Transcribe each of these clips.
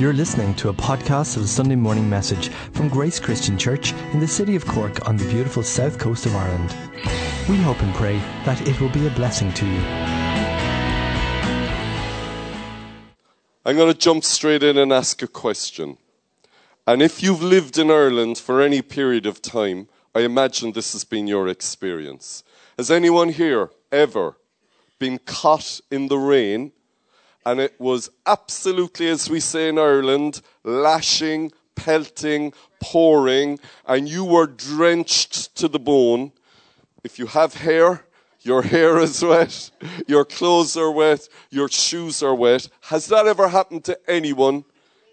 You're listening to a podcast of the Sunday morning message from Grace Christian Church in the city of Cork on the beautiful south coast of Ireland. We hope and pray that it will be a blessing to you. I'm going to jump straight in and ask a question. And if you've lived in Ireland for any period of time, I imagine this has been your experience. Has anyone here ever been caught in the rain and it was absolutely, as we say in Ireland, lashing, pelting, pouring, and you were drenched to the bone? If you have hair, your hair is wet, your clothes are wet, your shoes are wet. Has that ever happened to anyone?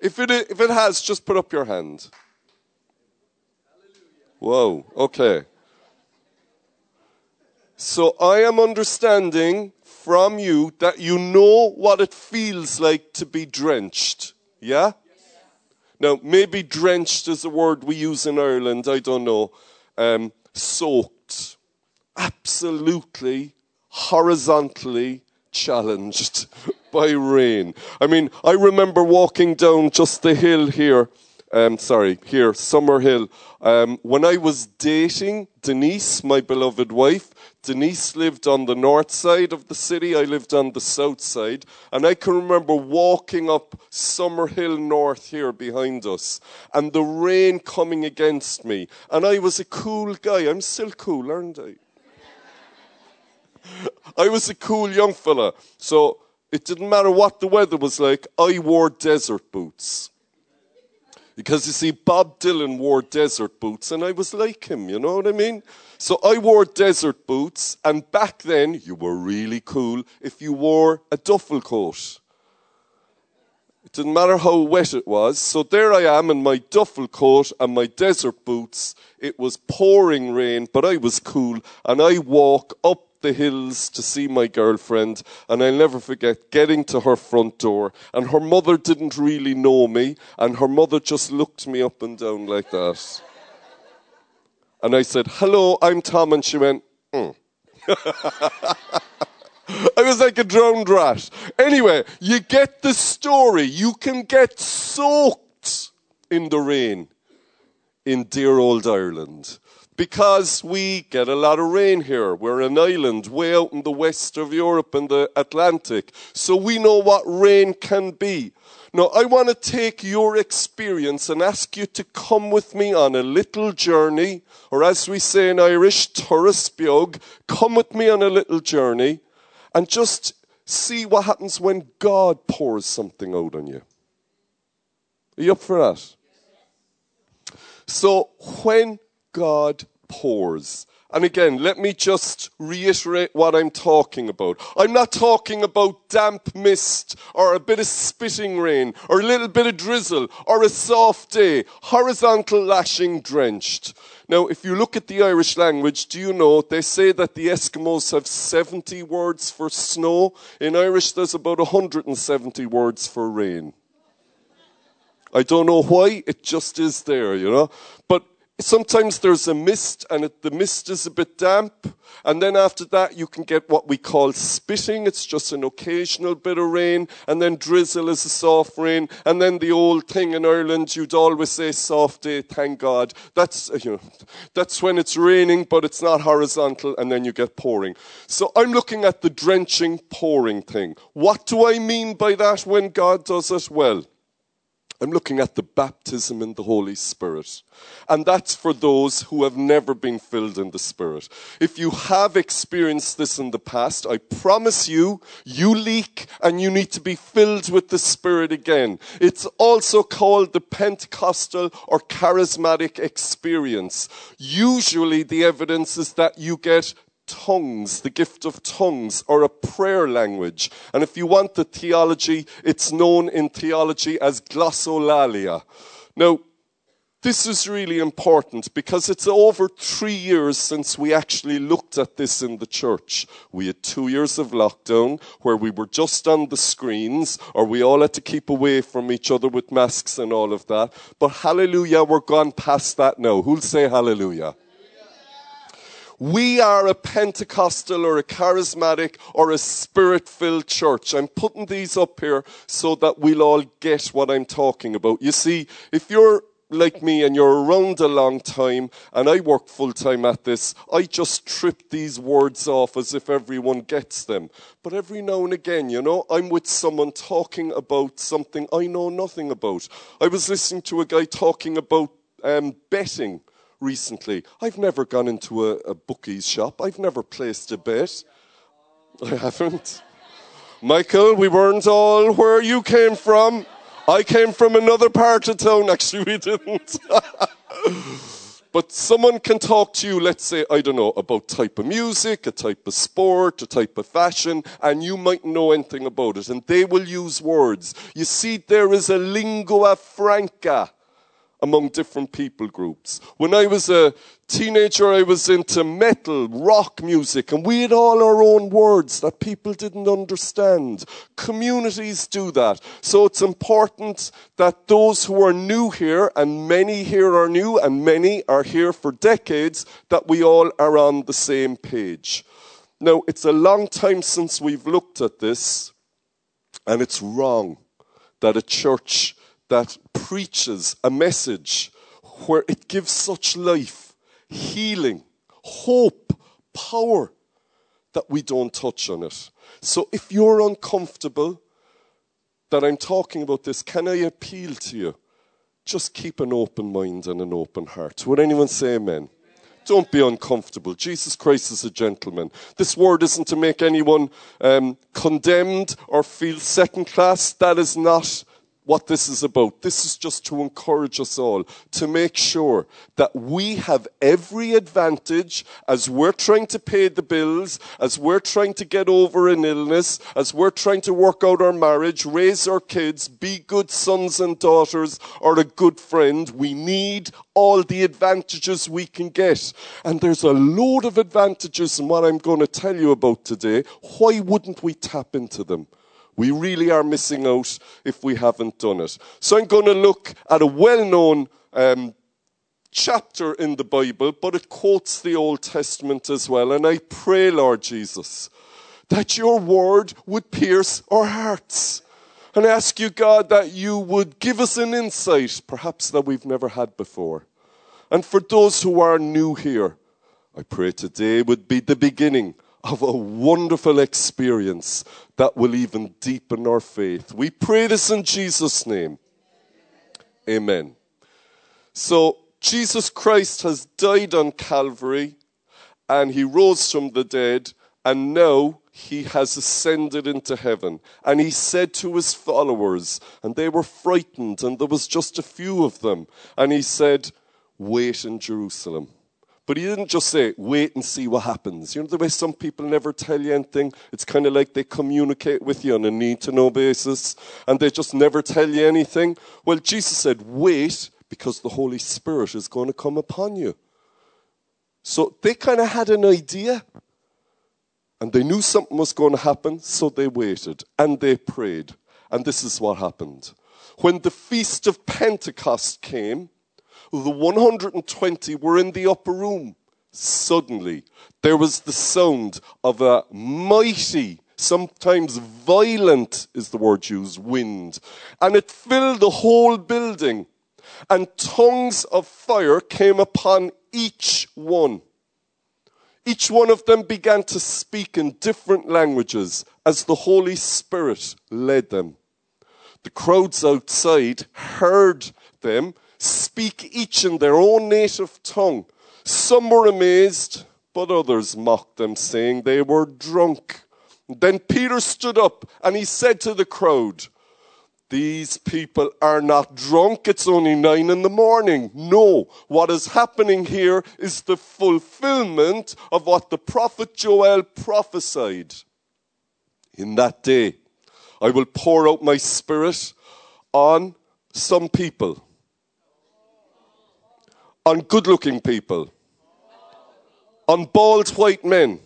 If it, if it has, just put up your hand. Whoa, okay. So I am understanding from you that you know what it feels like to be drenched. Yeah? Now, maybe drenched is a word we use in Ireland, I don't know. Um, soaked. Absolutely, horizontally challenged by rain. I mean, I remember walking down just the hill here um, sorry, here, Summerhill. Um, when I was dating Denise, my beloved wife, Denise lived on the north side of the city. I lived on the south side. And I can remember walking up Summerhill North here behind us and the rain coming against me. And I was a cool guy. I'm still cool, aren't I? I was a cool young fella. So it didn't matter what the weather was like, I wore desert boots. Because you see, Bob Dylan wore desert boots, and I was like him, you know what I mean? So I wore desert boots, and back then, you were really cool if you wore a duffel coat. It didn't matter how wet it was. So there I am in my duffel coat and my desert boots. It was pouring rain, but I was cool, and I walk up the hills to see my girlfriend, and I'll never forget getting to her front door. And her mother didn't really know me, and her mother just looked me up and down like that. And I said, Hello, I'm Tom. And she went, mm. I was like a drowned rat. Anyway, you get the story. You can get soaked in the rain in dear old Ireland because we get a lot of rain here. We're an island way out in the west of Europe in the Atlantic. So we know what rain can be. Now, I want to take your experience and ask you to come with me on a little journey, or as we say in Irish, turas beag, come with me on a little journey and just see what happens when God pours something out on you. Are you up for that? So, when God pours. And again, let me just reiterate what I'm talking about. I'm not talking about damp mist or a bit of spitting rain or a little bit of drizzle or a soft day, horizontal lashing drenched. Now, if you look at the Irish language, do you know they say that the Eskimos have 70 words for snow? In Irish, there's about 170 words for rain. I don't know why, it just is there, you know. But Sometimes there's a mist and it, the mist is a bit damp. And then after that, you can get what we call spitting. It's just an occasional bit of rain. And then drizzle is a soft rain. And then the old thing in Ireland, you'd always say soft day, thank God. That's, uh, you know, that's when it's raining, but it's not horizontal. And then you get pouring. So I'm looking at the drenching, pouring thing. What do I mean by that when God does it? Well, I'm looking at the baptism in the Holy Spirit. And that's for those who have never been filled in the Spirit. If you have experienced this in the past, I promise you, you leak and you need to be filled with the Spirit again. It's also called the Pentecostal or charismatic experience. Usually the evidence is that you get tongues, the gift of tongues, or a prayer language. And if you want the theology, it's known in theology as glossolalia. Now, this is really important because it's over three years since we actually looked at this in the church. We had two years of lockdown where we were just on the screens or we all had to keep away from each other with masks and all of that. But hallelujah, we're gone past that now. Who'll say hallelujah? We are a Pentecostal or a charismatic or a spirit filled church. I'm putting these up here so that we'll all get what I'm talking about. You see, if you're like me and you're around a long time and I work full time at this, I just trip these words off as if everyone gets them. But every now and again, you know, I'm with someone talking about something I know nothing about. I was listening to a guy talking about um, betting recently. I've never gone into a, a bookie's shop. I've never placed a bet. I haven't. Michael, we weren't all where you came from. I came from another part of town. Actually, we didn't. but someone can talk to you, let's say, I don't know, about type of music, a type of sport, a type of fashion, and you might know anything about it. And they will use words. You see, there is a lingua franca among different people groups. When I was a teenager, I was into metal, rock music, and we had all our own words that people didn't understand. Communities do that. So it's important that those who are new here, and many here are new, and many are here for decades, that we all are on the same page. Now, it's a long time since we've looked at this, and it's wrong that a church that preaches a message where it gives such life, healing, hope, power that we don't touch on it. So if you're uncomfortable that I'm talking about this, can I appeal to you? Just keep an open mind and an open heart. Would anyone say amen? Don't be uncomfortable. Jesus Christ is a gentleman. This word isn't to make anyone um, condemned or feel second class. That is not what this is about. This is just to encourage us all to make sure that we have every advantage as we're trying to pay the bills, as we're trying to get over an illness, as we're trying to work out our marriage, raise our kids, be good sons and daughters, or a good friend. We need all the advantages we can get. And there's a load of advantages in what I'm going to tell you about today. Why wouldn't we tap into them? We really are missing out if we haven't done it. So I'm going to look at a well known um, chapter in the Bible, but it quotes the Old Testament as well. And I pray, Lord Jesus, that your word would pierce our hearts. And I ask you, God, that you would give us an insight, perhaps that we've never had before. And for those who are new here, I pray today would be the beginning of a wonderful experience that will even deepen our faith. We pray this in Jesus' name. Amen. So, Jesus Christ has died on Calvary and he rose from the dead, and now he has ascended into heaven. And he said to his followers, and they were frightened, and there was just a few of them, and he said, Wait in Jerusalem but he didn't just say, wait and see what happens. You know, the way some people never tell you anything? It's kind of like they communicate with you on a need to know basis and they just never tell you anything. Well, Jesus said, wait because the Holy Spirit is going to come upon you. So they kind of had an idea and they knew something was going to happen, so they waited and they prayed. And this is what happened. When the feast of Pentecost came, the 120 were in the upper room. Suddenly, there was the sound of a mighty, sometimes violent is the word used, wind. And it filled the whole building. And tongues of fire came upon each one. Each one of them began to speak in different languages as the Holy Spirit led them. The crowds outside heard them speak each in their own native tongue. Some were amazed, but others mocked them, saying they were drunk. Then Peter stood up and he said to the crowd, These people are not drunk. It's only nine in the morning. No, what is happening here is the fulfillment of what the prophet Joel prophesied. In that day, I will pour out my spirit on some people on good looking people, on bald white men,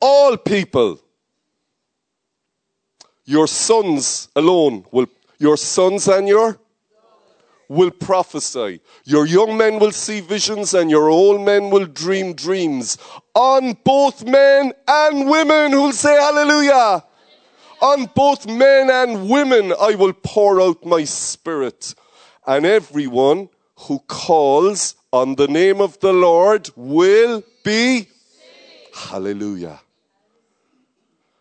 all people. Your sons alone will, your sons and your will prophesy. Your young men will see visions and your old men will dream dreams. On both men and women who'll say hallelujah. On both men and women I will pour out my spirit. And everyone who calls on the name of the Lord will be. Hallelujah.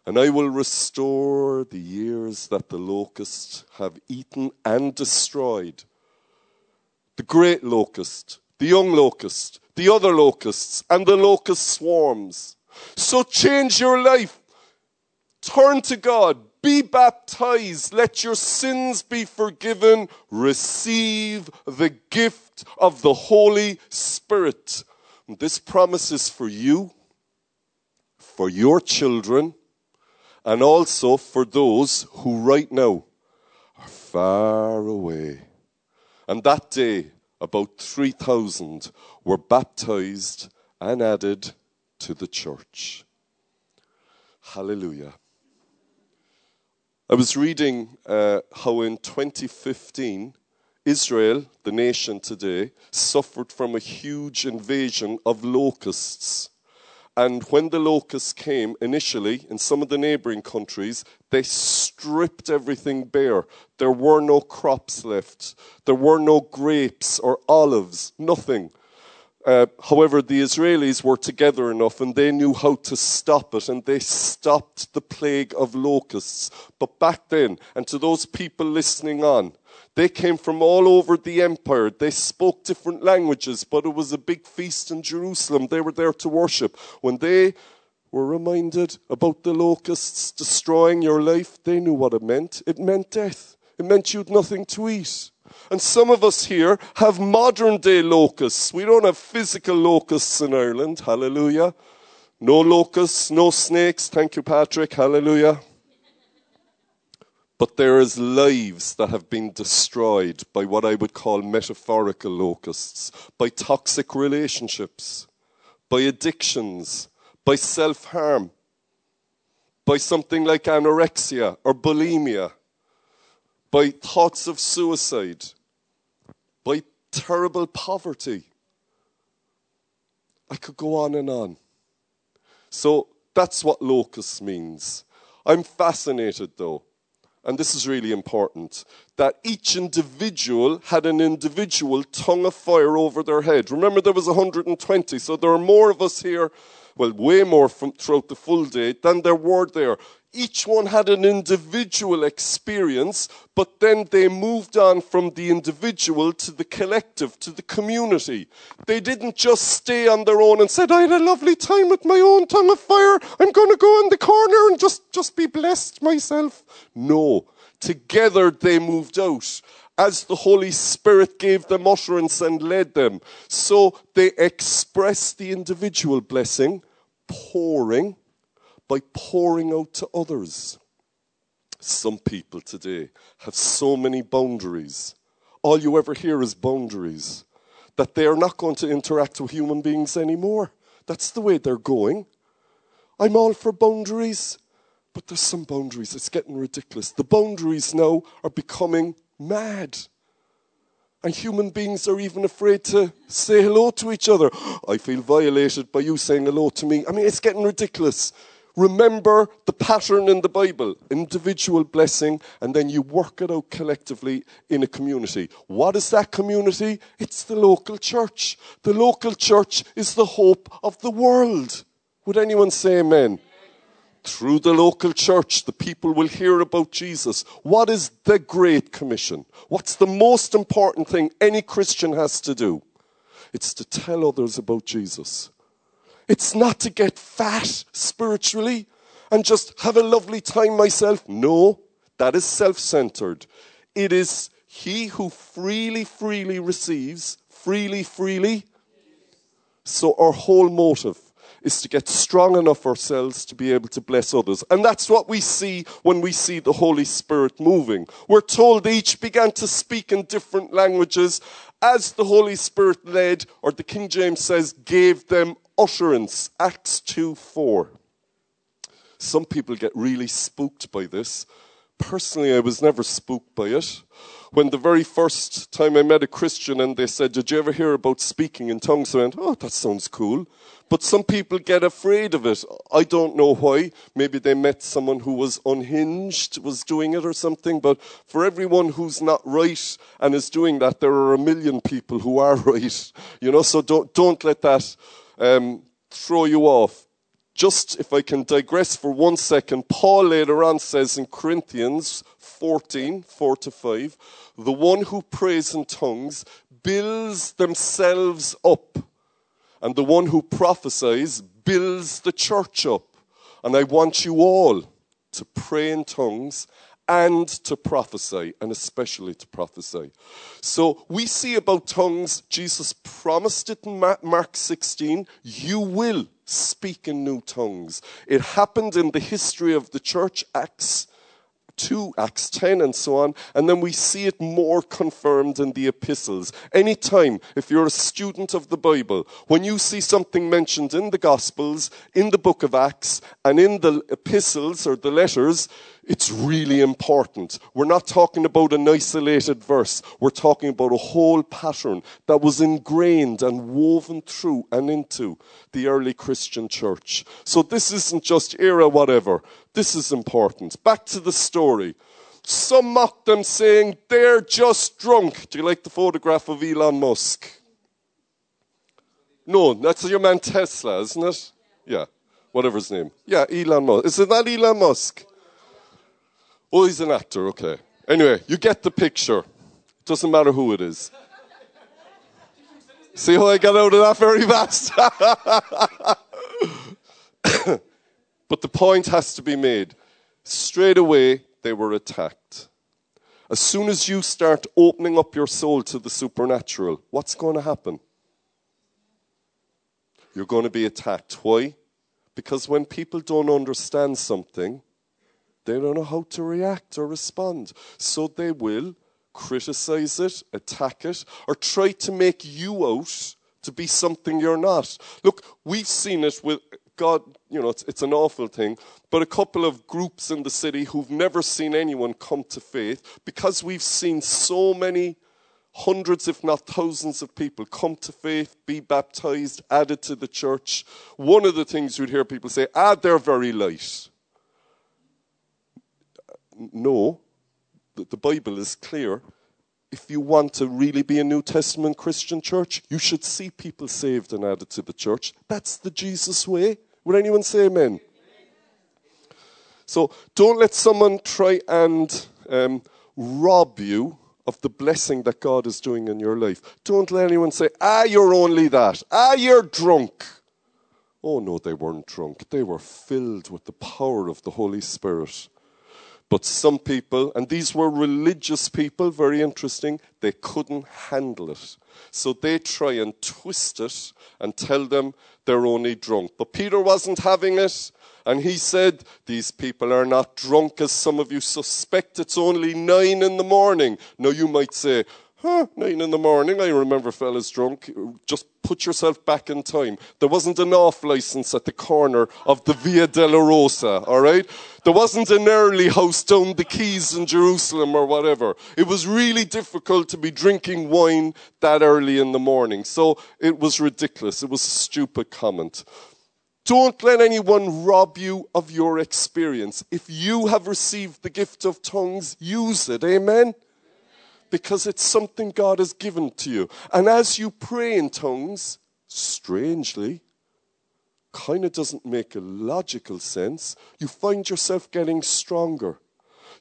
And I will restore the years that the locusts have eaten and destroyed. The great locust, the young locust, the other locusts, and the locust swarms. So change your life. Turn to God. Be baptized. Let your sins be forgiven. Receive the gift of the Holy Spirit. This promise is for you, for your children, and also for those who right now are far away. And that day, about 3,000 were baptized and added to the church. Hallelujah. I was reading uh, how in 2015, Israel, the nation today, suffered from a huge invasion of locusts. And when the locusts came initially in some of the neighboring countries, they stripped everything bare. There were no crops left. There were no grapes or olives, nothing. Uh, however, the Israelis were together enough and they knew how to stop it and they stopped the plague of locusts. But back then, and to those people listening on, they came from all over the empire. They spoke different languages, but it was a big feast in Jerusalem. They were there to worship. When they were reminded about the locusts destroying your life, they knew what it meant. It meant death. It meant you'd nothing to eat. And some of us here have modern day locusts. We don't have physical locusts in Ireland. Hallelujah. No locusts, no snakes. Thank you, Patrick. Hallelujah. But there is lives that have been destroyed by what I would call metaphorical locusts, by toxic relationships, by addictions, by self harm, by something like anorexia or bulimia by thoughts of suicide, by terrible poverty. I could go on and on. So that's what locust means. I'm fascinated though, and this is really important, that each individual had an individual tongue of fire over their head. Remember, there was 120, so there are more of us here, well, way more from, throughout the full day than there were there each one had an individual experience, but then they moved on from the individual to the collective, to the community. They didn't just stay on their own and said, I had a lovely time with my own tongue of fire. I'm going to go in the corner and just, just be blessed myself. No. Together they moved out as the Holy Spirit gave them utterance and led them. So they expressed the individual blessing, pouring by pouring out to others. Some people today have so many boundaries. All you ever hear is boundaries. That they are not going to interact with human beings anymore. That's the way they're going. I'm all for boundaries, but there's some boundaries. It's getting ridiculous. The boundaries now are becoming mad. And human beings are even afraid to say hello to each other. I feel violated by you saying hello to me. I mean, it's getting ridiculous remember the pattern in the Bible individual blessing, and then you work it out collectively in a community. What is that community? It's the local church. The local church is the hope of the world. Would anyone say amen? Through the local church, the people will hear about Jesus. What is the Great Commission? What's the most important thing any Christian has to do? It's to tell others about Jesus. It's not to get fat spiritually and just have a lovely time myself. No, that is self centered. It is he who freely, freely receives, freely, freely. So our whole motive is to get strong enough ourselves to be able to bless others. And that's what we see when we see the Holy Spirit moving. We're told each began to speak in different languages as the Holy Spirit led, or the King James says, gave them utterance. Acts 2 4. Some people get really spooked by this, personally, I was never spooked by it. When the very first time I met a Christian and they said, Did you ever hear about speaking in tongues? I went, Oh, that sounds cool. But some people get afraid of it. I don't know why. Maybe they met someone who was unhinged, was doing it or something. But for everyone who's not right and is doing that, there are a million people who are right. You know, so don't, don't let that um, throw you off. Just if I can digress for one second, Paul later on says in Corinthians 14, 4 to 5, the one who prays in tongues builds themselves up and the one who prophesies builds the church up. And I want you all to pray in tongues and to prophesy, and especially to prophesy. So we see about tongues, Jesus promised it in Mark 16 you will speak in new tongues. It happened in the history of the church, Acts 2, Acts 10, and so on. And then we see it more confirmed in the epistles. Anytime, if you're a student of the Bible, when you see something mentioned in the Gospels, in the book of Acts, and in the epistles or the letters, it's really important. We're not talking about an isolated verse. We're talking about a whole pattern that was ingrained and woven through and into the early Christian church. So this isn't just era whatever. This is important. Back to the story. Some mocked them saying, they're just drunk. Do you like the photograph of Elon Musk? No, that's your man Tesla, isn't it? Yeah, whatever his name. Yeah, Elon Musk. Is it not Elon Musk? Oh, he's an actor, okay. Anyway, you get the picture. Doesn't matter who it is. See how I got out of that very fast? but the point has to be made. Straight away, they were attacked. As soon as you start opening up your soul to the supernatural, what's going to happen? You're going to be attacked. Why? Because when people don't understand something, they don't know how to react or respond. So they will criticize it, attack it, or try to make you out to be something you're not. Look, we've seen it with God, you know, it's, it's, an awful thing, but a couple of groups in the city who've never seen anyone come to faith, because we've seen so many hundreds, if not thousands, of people come to faith, be baptized, added to the church. One of the things you'd hear people say, ah, they're very light. No, the Bible is clear. If you want to really be a New Testament Christian church, you should see people saved and added to the church. That's the Jesus way. Would anyone say amen? So don't let someone try and um, rob you of the blessing that God is doing in your life. Don't let anyone say, ah, you're only that. Ah, you're drunk. Oh, no, they weren't drunk. They were filled with the power of the Holy Spirit. But some people, and these were religious people, very interesting, they couldn't handle it. So they try and twist it and tell them they're only drunk. But Peter wasn't having it. And he said, These people are not drunk as some of you suspect. It's only nine in the morning. Now you might say, huh, nine in the morning, I remember fellas drunk. Just put yourself back in time. There wasn't an off license at the corner of the Via Dolorosa, all right? There wasn't an early house down the quays in Jerusalem or whatever. It was really difficult to be drinking wine that early in the morning. So it was ridiculous. It was a stupid comment. Don't let anyone rob you of your experience. If you have received the gift of tongues, use it. Amen? Because it's something God has given to you. And as you pray in tongues, strangely, kind of doesn't make a logical sense, you find yourself getting stronger.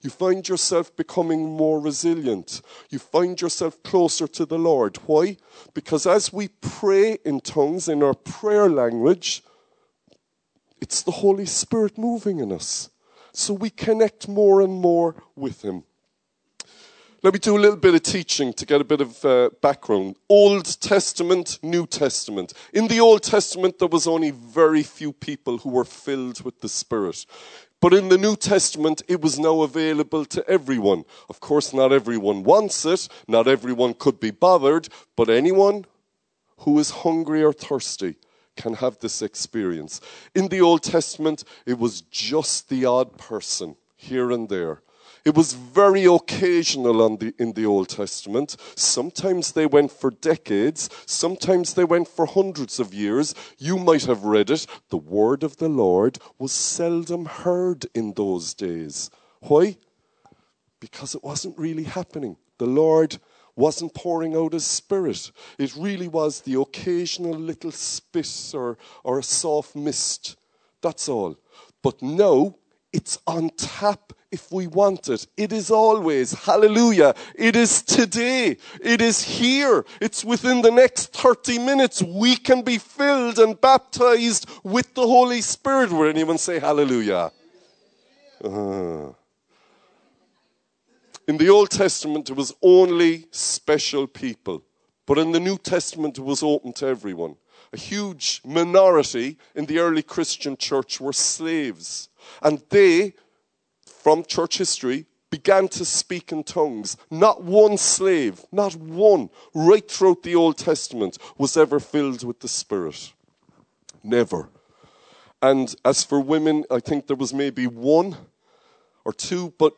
You find yourself becoming more resilient. You find yourself closer to the Lord. Why? Because as we pray in tongues, in our prayer language, it's the Holy Spirit moving in us. So we connect more and more with Him. Let me do a little bit of teaching to get a bit of uh, background. Old Testament, New Testament. In the Old Testament, there was only very few people who were filled with the Spirit. But in the New Testament, it was now available to everyone. Of course, not everyone wants it, not everyone could be bothered, but anyone who is hungry or thirsty can have this experience. In the Old Testament, it was just the odd person here and there It was very occasional on the, in the Old Testament. Sometimes they went for decades, sometimes they went for hundreds of years. You might have read it. The word of the Lord was seldom heard in those days. Why? Because it wasn't really happening. The Lord wasn't pouring out his spirit. It really was the occasional little spit or, or a soft mist. That's all. But now it's on tap if we want it. It is always. Hallelujah. It is today. It is here. It's within the next 30 minutes. We can be filled and baptized with the Holy Spirit. Will anyone say hallelujah? Uh. In the Old Testament, it was only special people. But in the New Testament, it was open to everyone. A huge minority in the early Christian church were slaves. And they, from church history, began to speak in tongues. Not one slave, not one, right throughout the Old Testament, was ever filled with the Spirit. Never. And as for women, I think there was maybe one or two, but,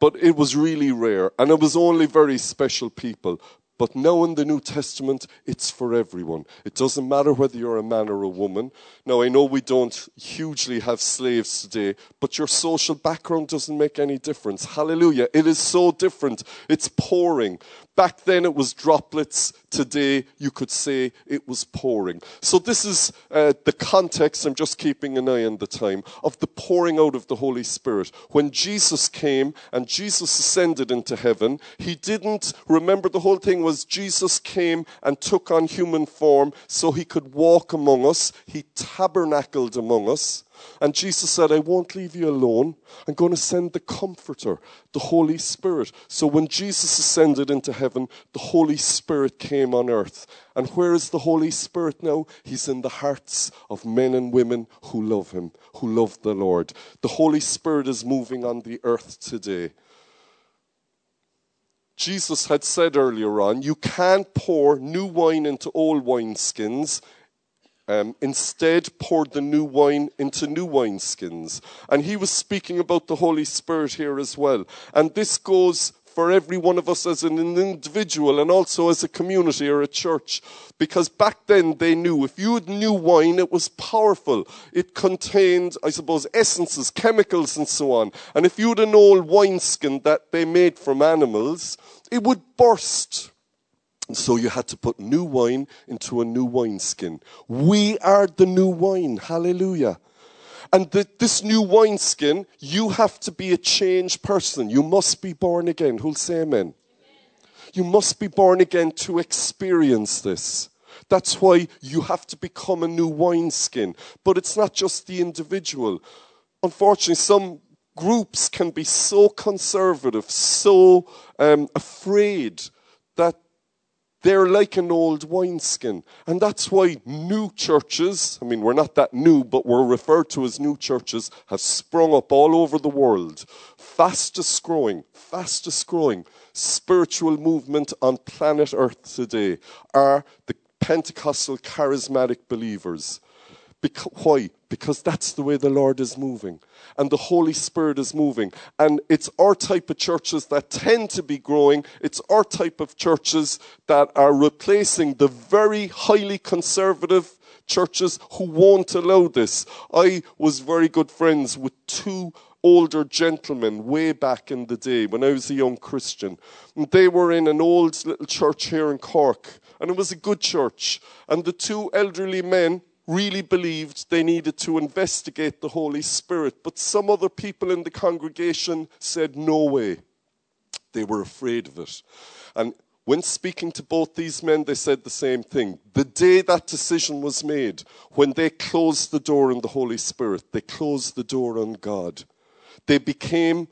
but it was really rare. And it was only very special people. But now in the New Testament, it's for everyone. It doesn't matter whether you're a man or a woman. Now, I know we don't hugely have slaves today, but your social background doesn't make any difference. Hallelujah. It is so different. It's pouring. Back then it was droplets. Today you could say it was pouring. So this is uh, the context, I'm just keeping an eye on the time, of the pouring out of the Holy Spirit. When Jesus came and Jesus ascended into heaven, he didn't, remember the whole thing was Jesus came and took on human form so he could walk among us. He tabernacled among us. And Jesus said, I won't leave you alone. I'm going to send the Comforter, the Holy Spirit. So when Jesus ascended into heaven, the Holy Spirit came on earth. And where is the Holy Spirit now? He's in the hearts of men and women who love Him, who love the Lord. The Holy Spirit is moving on the earth today. Jesus had said earlier on, you can't pour new wine into old wineskins um, instead poured the new wine into new wineskins. And he was speaking about the Holy Spirit here as well. And this goes for every one of us as an individual and also as a community or a church. Because back then they knew if you had new wine, it was powerful. It contained, I suppose, essences, chemicals, and so on. And if you had an old wineskin that they made from animals, it would burst. So you had to put new wine into a new wineskin. We are the new wine. Hallelujah. And the, this new wineskin, you have to be a changed person. You must be born again. Who'll say amen? amen? You must be born again to experience this. That's why you have to become a new wineskin. But it's not just the individual. Unfortunately, some groups can be so conservative, so um, afraid that they're like an old wineskin. And that's why new churches, I mean, we're not that new, but we're referred to as new churches, have sprung up all over the world. Fastest growing, fastest growing spiritual movement on planet Earth today are the Pentecostal charismatic believers. Why? Because that's the way the Lord is moving. And the Holy Spirit is moving. And it's our type of churches that tend to be growing. It's our type of churches that are replacing the very highly conservative churches who won't allow this. I was very good friends with two older gentlemen way back in the day when I was a young Christian. And they were in an old little church here in Cork. And it was a good church. And the two elderly men, really believed they needed to investigate the Holy Spirit, but some other people in the congregation said, No way. They were afraid of it. And when speaking to both these men, they said the same thing. The day that decision was made, when they closed the door on the Holy Spirit, they closed the door on God. They became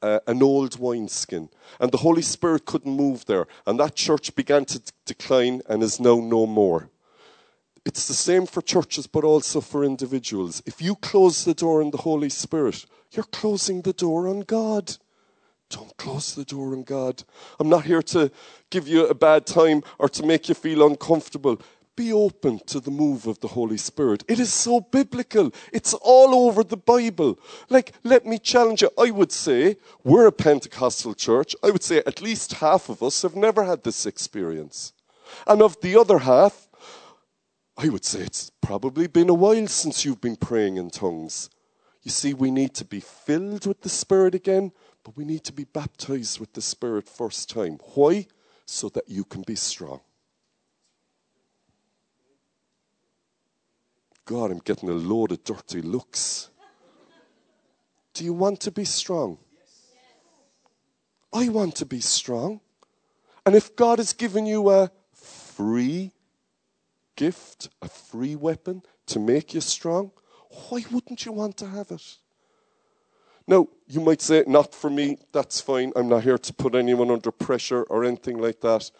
uh, an old wineskin, and the Holy Spirit couldn't move there. And that church began to d- decline and is now no more. It's the same for churches, but also for individuals. If you close the door on the Holy Spirit, you're closing the door on God. Don't close the door on God. I'm not here to give you a bad time or to make you feel uncomfortable. Be open to the move of the Holy Spirit. It is so biblical. It's all over the Bible. Like, let me challenge you. I would say we're a Pentecostal church. I would say at least half of us have never had this experience. And of the other half, I would say it's probably been a while since you've been praying in tongues. You see, we need to be filled with the Spirit again, but we need to be baptized with the Spirit first time. Why? So that you can be strong. God, I'm getting a load of dirty looks. Do you want to be strong? I want to be strong. And if God has given you a free gift, a free weapon to make you strong, why wouldn't you want to have it? Now, you might say, not for me, that's fine. I'm not here to put anyone under pressure or anything like that.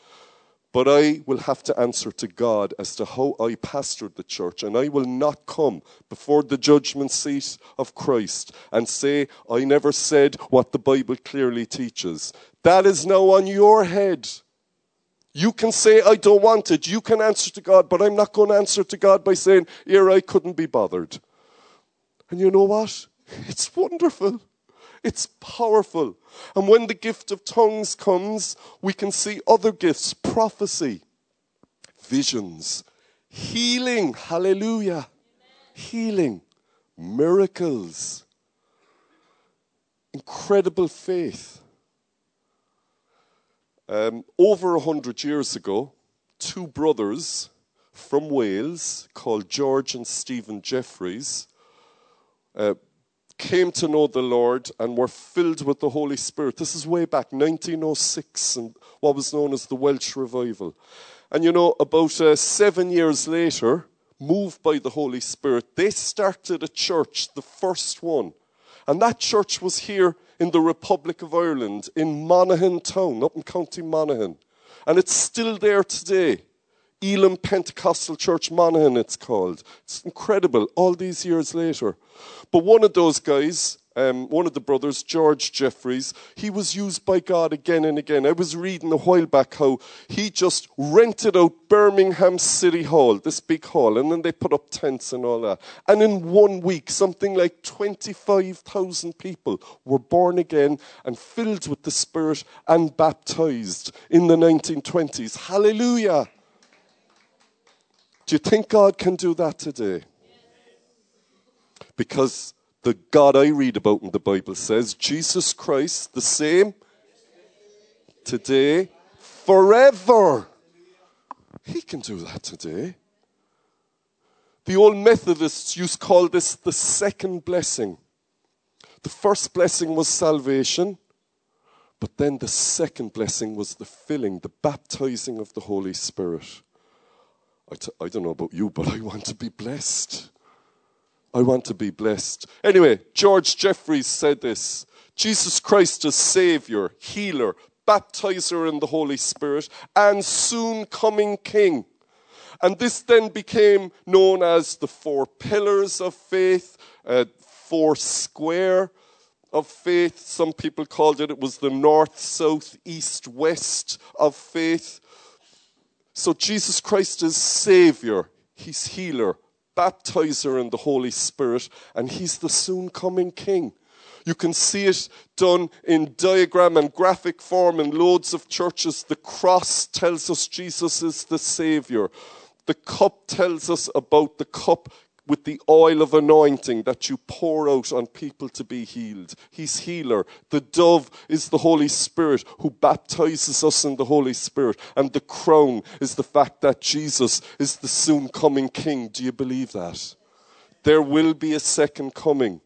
But I will have to answer to God as to how I pastored the church, and I will not come before the judgment seat of Christ and say, I never said what the Bible clearly teaches. That is now on your head. You can say, I don't want it. You can answer to God, but I'm not going to answer to God by saying, Here, I couldn't be bothered. And you know what? It's wonderful. It's powerful. And when the gift of tongues comes, we can see other gifts prophecy, visions, healing. Hallelujah. Amen. Healing, miracles, incredible faith. Um, over a hundred years ago, two brothers from Wales called George and Stephen Jeffreys uh, came to know the Lord and were filled with the Holy Spirit. This is way back, 1906, and what was known as the Welsh Revival. And you know, about uh, seven years later, moved by the Holy Spirit, they started a church, the first one. And that church was here in the Republic of Ireland, in Monaghan Town, up in County Monaghan. And it's still there today. Elim Pentecostal Church Monaghan, it's called. It's incredible, all these years later. But one of those guys, um, one of the brothers, George Jeffreys, he was used by God again and again. I was reading a while back how he just rented out Birmingham City Hall, this big hall, and then they put up tents and all that. And in one week, something like 25,000 people were born again and filled with the Spirit and baptized in the 1920s. Hallelujah! Do you think God can do that today? Because the God I read about in the Bible says Jesus Christ, the same today, forever. He can do that today. The old Methodists used to call this the second blessing. The first blessing was salvation, but then the second blessing was the filling, the baptizing of the Holy Spirit. I t- I don't know about you, but I want to be blessed. I want to be blessed. Anyway, George Jeffreys said this Jesus Christ is Savior, healer, baptizer in the Holy Spirit, and soon coming King. And this then became known as the four pillars of faith, uh, four square of faith. Some people called it, it was the north, south, east, west of faith. So Jesus Christ is Savior, He's healer, baptizer in the Holy Spirit, and He's the soon coming King. You can see it done in diagram and graphic form in loads of churches. The cross tells us Jesus is the Savior. The cup tells us about the cup with the oil of anointing that you pour out on people to be healed. He's healer. The dove is the Holy Spirit who baptizes us in the Holy Spirit. And the crown is the fact that Jesus is the soon coming King. Do you believe that? There will be a second coming.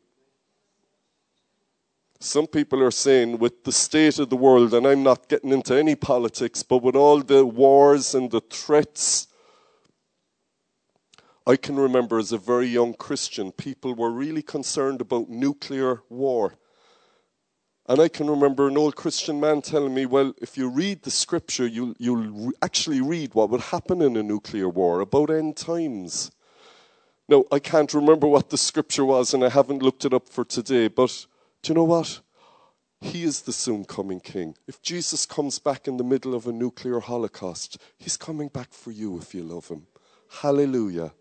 Some people are saying, with the state of the world, and I'm not getting into any politics, but with all the wars and the threats I can remember as a very young Christian, people were really concerned about nuclear war. And I can remember an old Christian man telling me, well, if you read the scripture, you'll, you'll actually read what would happen in a nuclear war about end times. Now, I can't remember what the scripture was, and I haven't looked it up for today, but do you know what? He is the soon coming king. If Jesus comes back in the middle of a nuclear holocaust, he's coming back for you if you love him Hallelujah.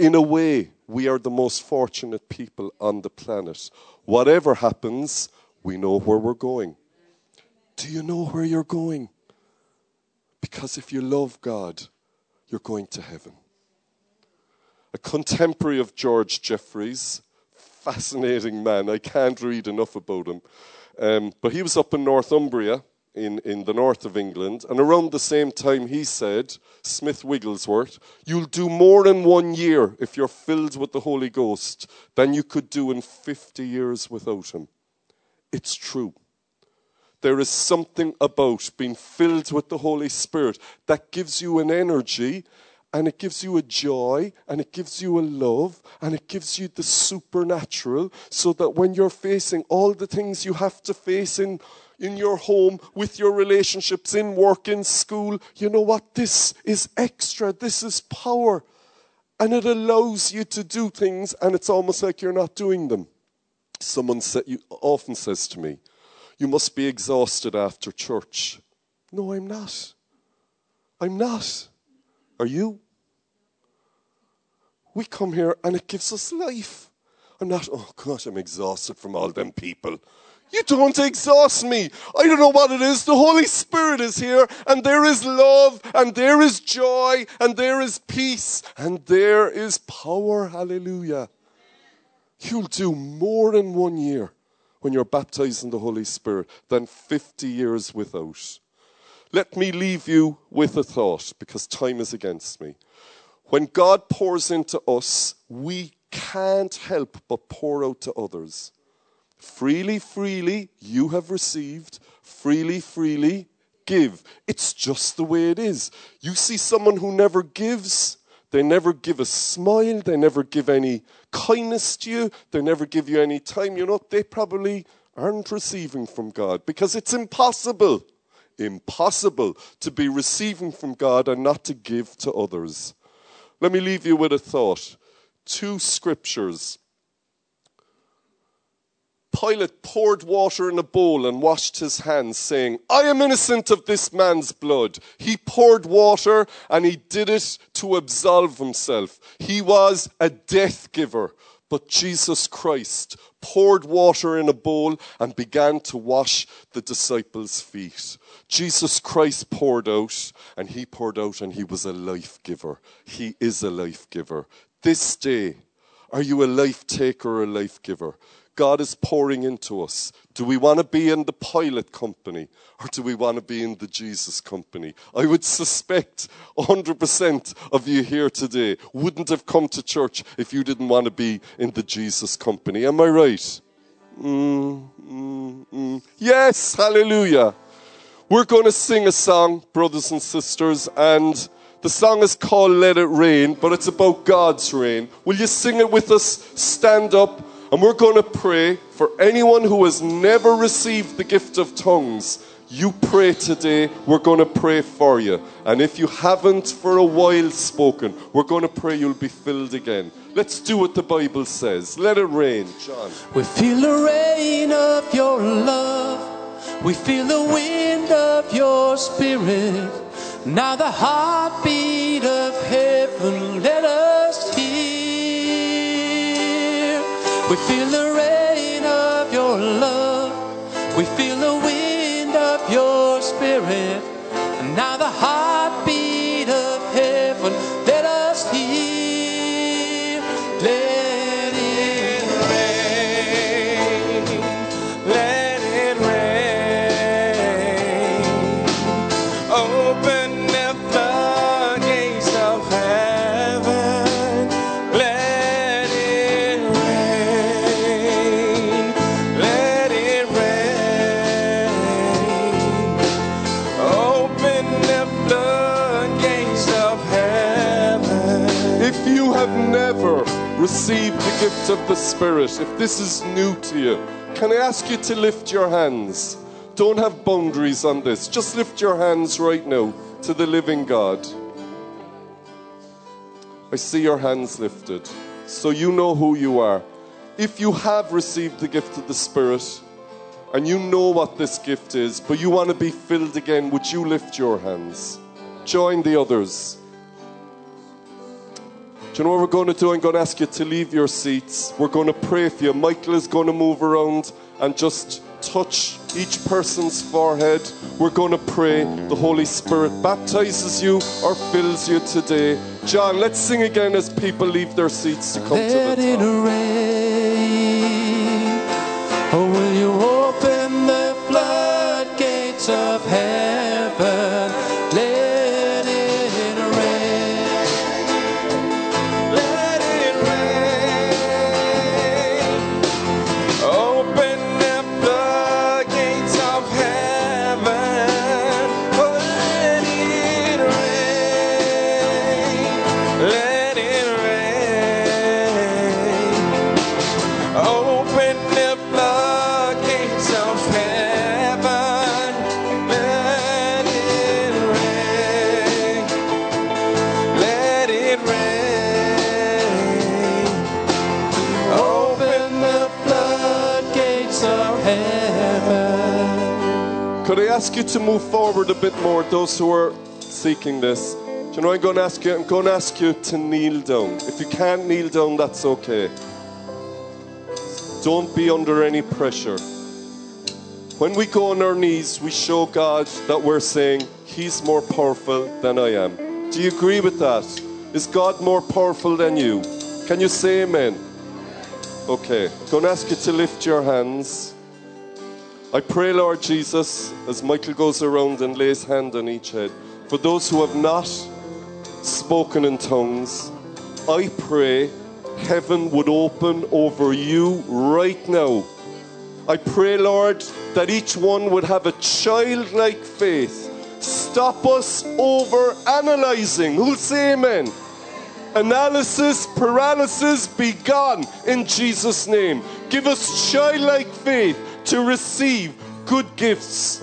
In a way, we are the most fortunate people on the planet. Whatever happens, we know where we're going. Do you know where you're going? Because if you love God, you're going to heaven. A contemporary of George Jeffreys, fascinating man. I can't read enough about him. Um, but he was up in Northumbria in, in the north of England, and around the same time he said, Smith Wigglesworth, you'll do more in one year if you're filled with the Holy Ghost than you could do in 50 years without him. It's true. There is something about being filled with the Holy Spirit that gives you an energy and it gives you a joy and it gives you a love and it gives you the supernatural so that when you're facing all the things you have to face in in your home with your relationships in work in school. You know what? This is extra. This is power. And it allows you to do things and it's almost like you're not doing them. Someone often says to me you must be exhausted after church. No i'm not. I'm not. Are you? We come here and it gives us life. I'm not, oh gosh, I'm exhausted from all them people. You don't exhaust me. I don't know what it is. The Holy Spirit is here, and there is love, and there is joy, and there is peace, and there is power. Hallelujah. You'll do more in one year when you're baptized in the Holy Spirit than 50 years without. Let me leave you with a thought because time is against me. When God pours into us, we can't help but pour out to others. Freely, freely, you have received. Freely, freely, give. It's just the way it is. You see someone who never gives, they never give a smile, they never give any kindness to you, they never give you any time. You know, they probably aren't receiving from God because it's impossible impossible to be receiving from God and not to give to others. Let me leave you with a thought. Two scriptures. Pilate poured water in a bowl and washed his hands, saying, I am innocent of this man's blood. He poured water and he did it to absolve himself. He was a death giver. But Jesus Christ poured water in a bowl and began to wash the disciples' feet. Jesus Christ poured out, and he poured out, and he was a life giver. He is a life giver. This day, are you a life taker or a life giver? God is pouring into us. Do we want to be in the Pilate company or do we want to be in the Jesus company? I would suspect 100% of you here today wouldn't have come to church if you didn't want to be in the Jesus company. Am I right? Mm, mm, mm. Yes, hallelujah. We're going to sing a song, brothers and sisters, and the song is called Let It Rain, but it's about God's rain. Will you sing it with us? Stand up, and we're going to pray for anyone who has never received the gift of tongues. You pray today, we're going to pray for you. And if you haven't for a while spoken, we're going to pray you'll be filled again. Let's do what the Bible says. Let it rain, John. We feel the rain of your love. We feel the wind of your spirit. Now the heartbeat of heaven, We feel the rain of your love. We feel the wind of your spirit. And now the heartbeat gift of the Spirit, if this is new to you, can I ask you to lift your hands? Don't have boundaries on this. Just lift your hands right now to the living God. I see your hands lifted, so you know who you are. If you have received the gift of the Spirit and you know what this gift is, but you want to be filled again, would you lift your hands? Join the others. You know what we're going to do? I'm going to ask you to leave your seats. We're going to pray for you. Michael is going to move around and just touch each person's forehead. We're going to pray. The Holy Spirit baptizes you or fills you today. John, let's sing again as people leave their seats to come Let to the it top. Ask you to move forward a bit more, those who are seeking this? Do you know I'm going to ask you? I'm going to ask you to kneel down. If you can't kneel down, that's okay. Don't be under any pressure. When we go on our knees, we show God that we're saying, He's more powerful than I am. Do you agree with that? Is God more powerful than you? Can you say amen? Okay. I'm going to ask you to lift your hands. I pray, Lord Jesus, as Michael goes around and lays hand on each head, for those who have not spoken in tongues, I pray heaven would open over you right now. I pray, Lord, that each one would have a childlike faith. Stop us over analyzing. Who'll say amen? Analysis, paralysis be gone in Jesus' name. Give us childlike faith to receive good gifts.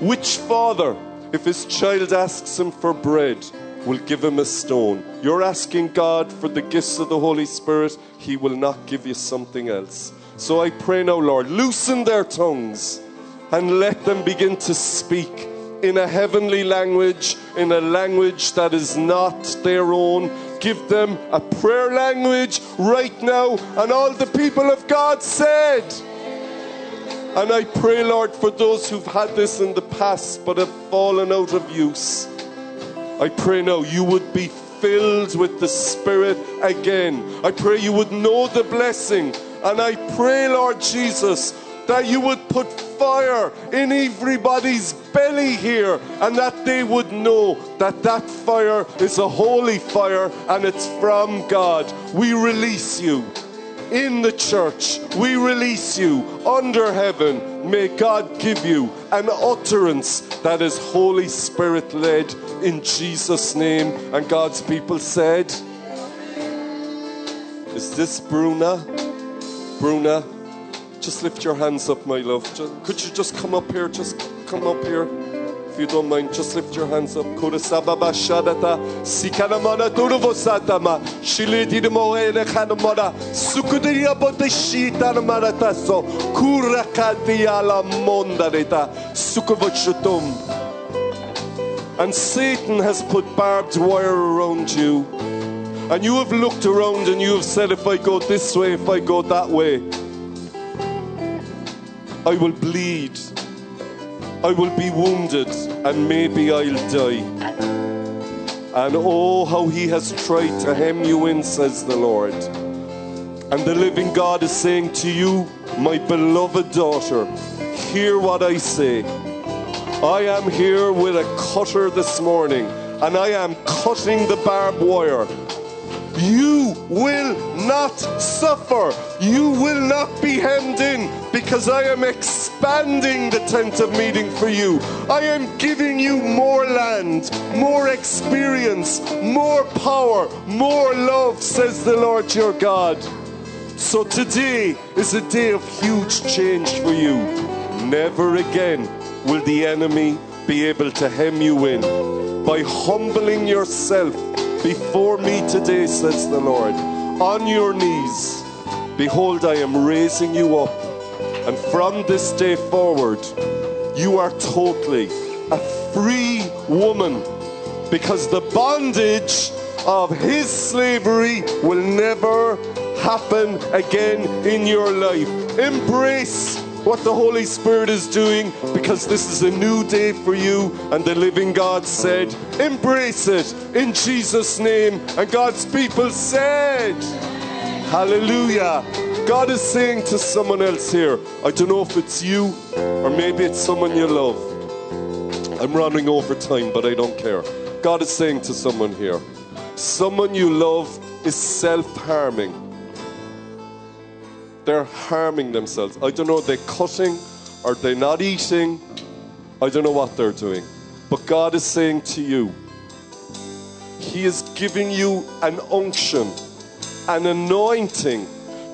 Which father, if his child asks him for bread, will give him a stone? You're asking God for the gifts of the Holy Spirit, he will not give you something else. So I pray now, Lord, loosen their tongues and let them begin to speak in a heavenly language, in a language that is not their own. Give them a prayer language right now. And all the people of God said, and I pray, Lord, for those who've had this in the past but have fallen out of use. I pray now you would be filled with the Spirit again. I pray you would know the blessing. And I pray, Lord Jesus, that you would put fire in everybody's belly here and that they would know that that fire is a holy fire and it's from God. We release you in the church. We release you under heaven. May God give you an utterance that is Holy Spirit led in Jesus' name. And God's people said, Is this Bruna? Bruna, just lift your hands up, my love. Could you just come up here? Just come up here. If you don't mind, just lift your hands up. Kurasababa shadata, sikanamana duruvosatama, shilididimoene kanamana, sukudiya bodeshita namarataso, kurakadiala mondareta, sukavochutum. And Satan has put barbed wire around you. And you have looked around and you have said, if I go this way, if I go that way, I will bleed. I will be wounded and maybe I'll die. And oh, how he has tried to hem you in, says the Lord. And the living God is saying to you, my beloved daughter, hear what I say. I am here with a cutter this morning and I am cutting the barbed wire. You will not suffer. You will not be hemmed in because I am expanding the tent of meeting for you. I am giving you more land, more experience, more power, more love, says the Lord your God. So today is a day of huge change for you. Never again will the enemy be able to hem you in. By humbling yourself before me today, says the Lord, on your knees, behold, I am raising you up. And from this day forward, you are totally a free woman because the bondage of his slavery will never happen again in your life. Embrace what the Holy Spirit is doing because this is a new day for you. And the living God said, Embrace it in Jesus' name. And God's people said, Hallelujah. God is saying to someone else here, I don't know if it's you or maybe it's someone you love. I'm running over time, but I don't care. God is saying to someone here, someone you love is self harming. They're harming themselves. I don't know, they're cutting or they're not eating. I don't know what they're doing. But God is saying to you, He is giving you an unction, an anointing.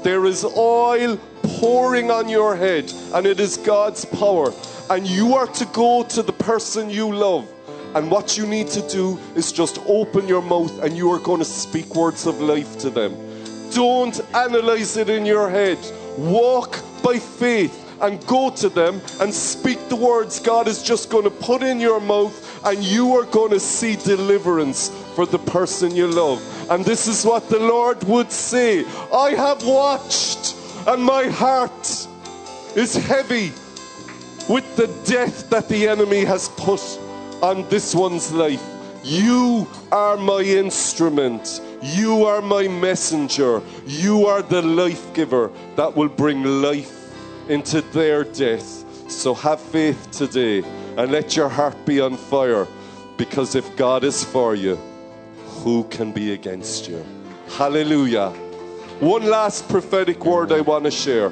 There is oil pouring on your head, and it is God's power. And you are to go to the person you love. And what you need to do is just open your mouth and you are going to speak words of life to them. Don't analyze it in your head. Walk by faith and go to them and speak the words God is just going to put in your mouth, and you are going to see deliverance for the person you love. And this is what the Lord would say I have watched, and my heart is heavy with the death that the enemy has put on this one's life. You are my instrument. You are my messenger. You are the life giver that will bring life into their death. So have faith today and let your heart be on fire because if God is for you, who can be against you? Hallelujah. One last prophetic word I want to share,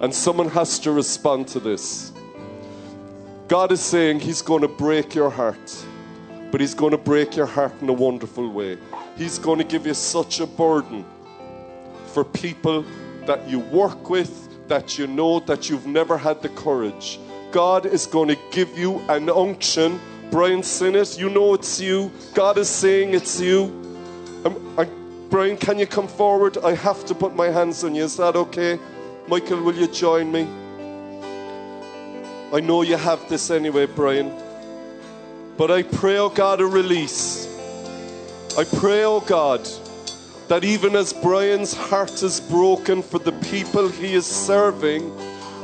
and someone has to respond to this. God is saying He's going to break your heart, but He's going to break your heart in a wonderful way. He's going to give you such a burden for people that you work with, that you know that you've never had the courage. God is going to give you an unction. Brian Sinnott, you know it's you. God is saying it's you. Um, I, Brian, can you come forward? I have to put my hands on you. Is that okay? Michael, will you join me? I know you have this anyway, Brian. But I pray, oh God, a release. I pray, oh God, that even as Brian's heart is broken for the people he is serving,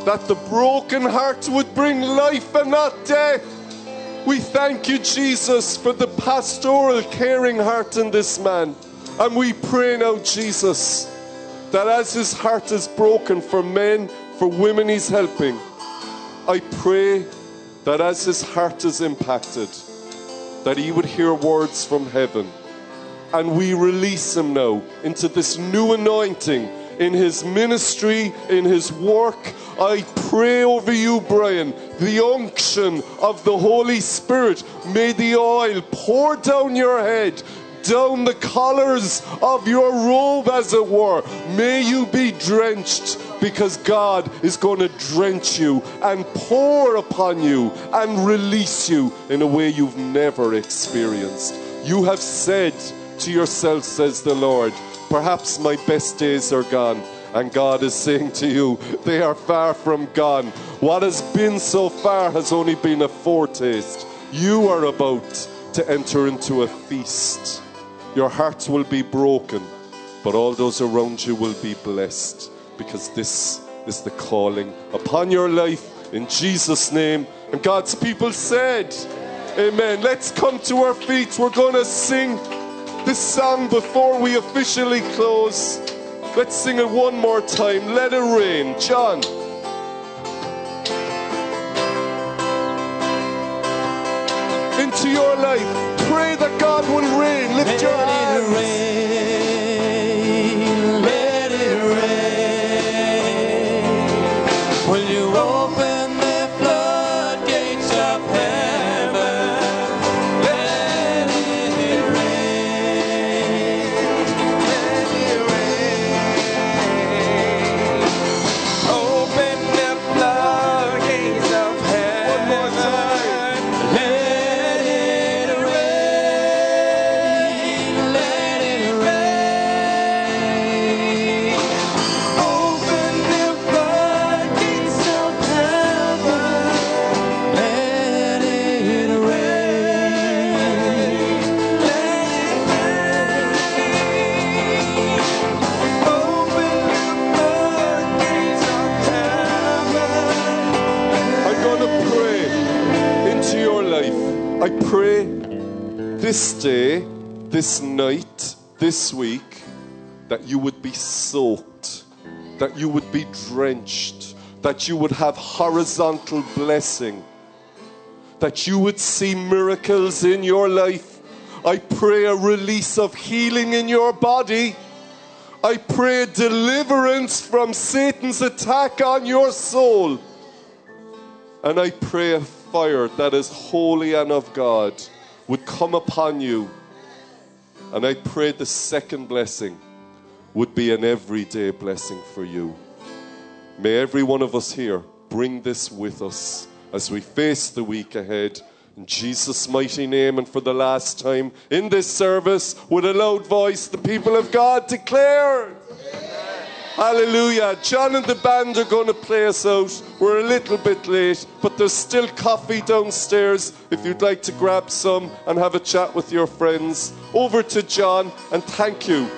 that the broken heart would bring life and not death. We thank you, Jesus, for the pastoral, caring heart in this man. And we pray now, Jesus, that as his heart is broken for men, for women he's helping, I pray that as his heart is impacted, that he would hear words from heaven. And we release him now into this new anointing in his ministry, in his work. I pray over you, Brian, the unction of the Holy Spirit. May the oil pour down your head down the collars of your robe, as it were. May you be drenched because God is going to drench you and pour upon you and release you in a way you've never experienced. You have said to yourself, says the Lord, perhaps my best days are gone. And God is saying to you, they are far from gone. What has been so far has only been a foretaste. You are about to enter into a feast. Your hearts will be broken, but all those around you will be blessed because this is the calling upon your life in Jesus' name. And God's people said, Amen. Let's come to our feet. We're going to sing this song before we officially close. Let's sing it one more time. Let it rain. John. Into your life. Pray that God will rain. Lift your Let it hands. This night, this week, that you would be soaked, that you would be drenched, that you would have horizontal blessing, that you would see miracles in your life. I pray a release of healing in your body. I pray deliverance from Satan's attack on your soul. And I pray a fire that is holy and of God would come upon you. And I pray the second blessing would be an everyday blessing for you. May every one of us here bring this with us as we face the week ahead. In Jesus' mighty name, and for the last time in this service, with a loud voice, the people of God declare. Hallelujah. John and the band are going to play us out. We're a little bit late, but there's still coffee downstairs if you'd like to grab some and have a chat with your friends. Over to John, and thank you